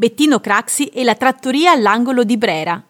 Bettino Craxi e la trattoria all'angolo di Brera.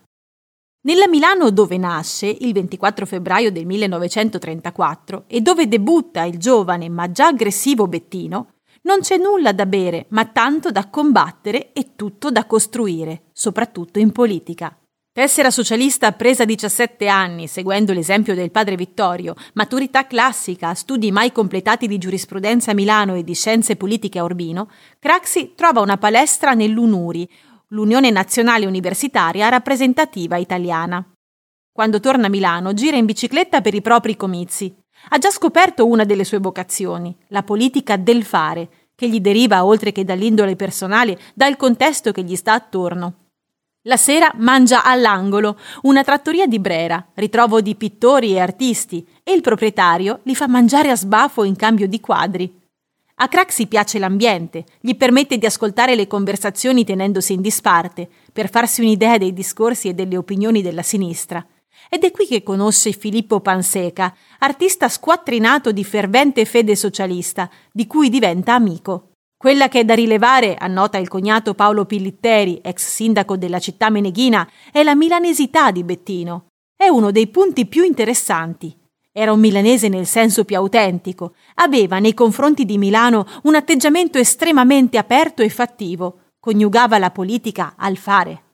Nella Milano dove nasce, il 24 febbraio del 1934, e dove debutta il giovane ma già aggressivo Bettino, non c'è nulla da bere, ma tanto da combattere e tutto da costruire, soprattutto in politica. Tessera socialista presa a 17 anni, seguendo l'esempio del padre Vittorio, maturità classica, studi mai completati di giurisprudenza a Milano e di scienze politiche a Urbino, Craxi trova una palestra nell'UNURI, l'Unione Nazionale Universitaria Rappresentativa Italiana. Quando torna a Milano gira in bicicletta per i propri comizi. Ha già scoperto una delle sue vocazioni, la politica del fare, che gli deriva, oltre che dall'indole personale, dal contesto che gli sta attorno. La sera mangia all'angolo, una trattoria di Brera, ritrovo di pittori e artisti, e il proprietario li fa mangiare a sbafo in cambio di quadri. A Craxi piace l'ambiente, gli permette di ascoltare le conversazioni tenendosi in disparte, per farsi un'idea dei discorsi e delle opinioni della sinistra. Ed è qui che conosce Filippo Panseca, artista squattrinato di fervente fede socialista, di cui diventa amico. Quella che è da rilevare, annota il cognato Paolo Pillitteri, ex sindaco della città meneghina, è la milanesità di Bettino. È uno dei punti più interessanti. Era un milanese nel senso più autentico, aveva nei confronti di Milano un atteggiamento estremamente aperto e fattivo, coniugava la politica al fare.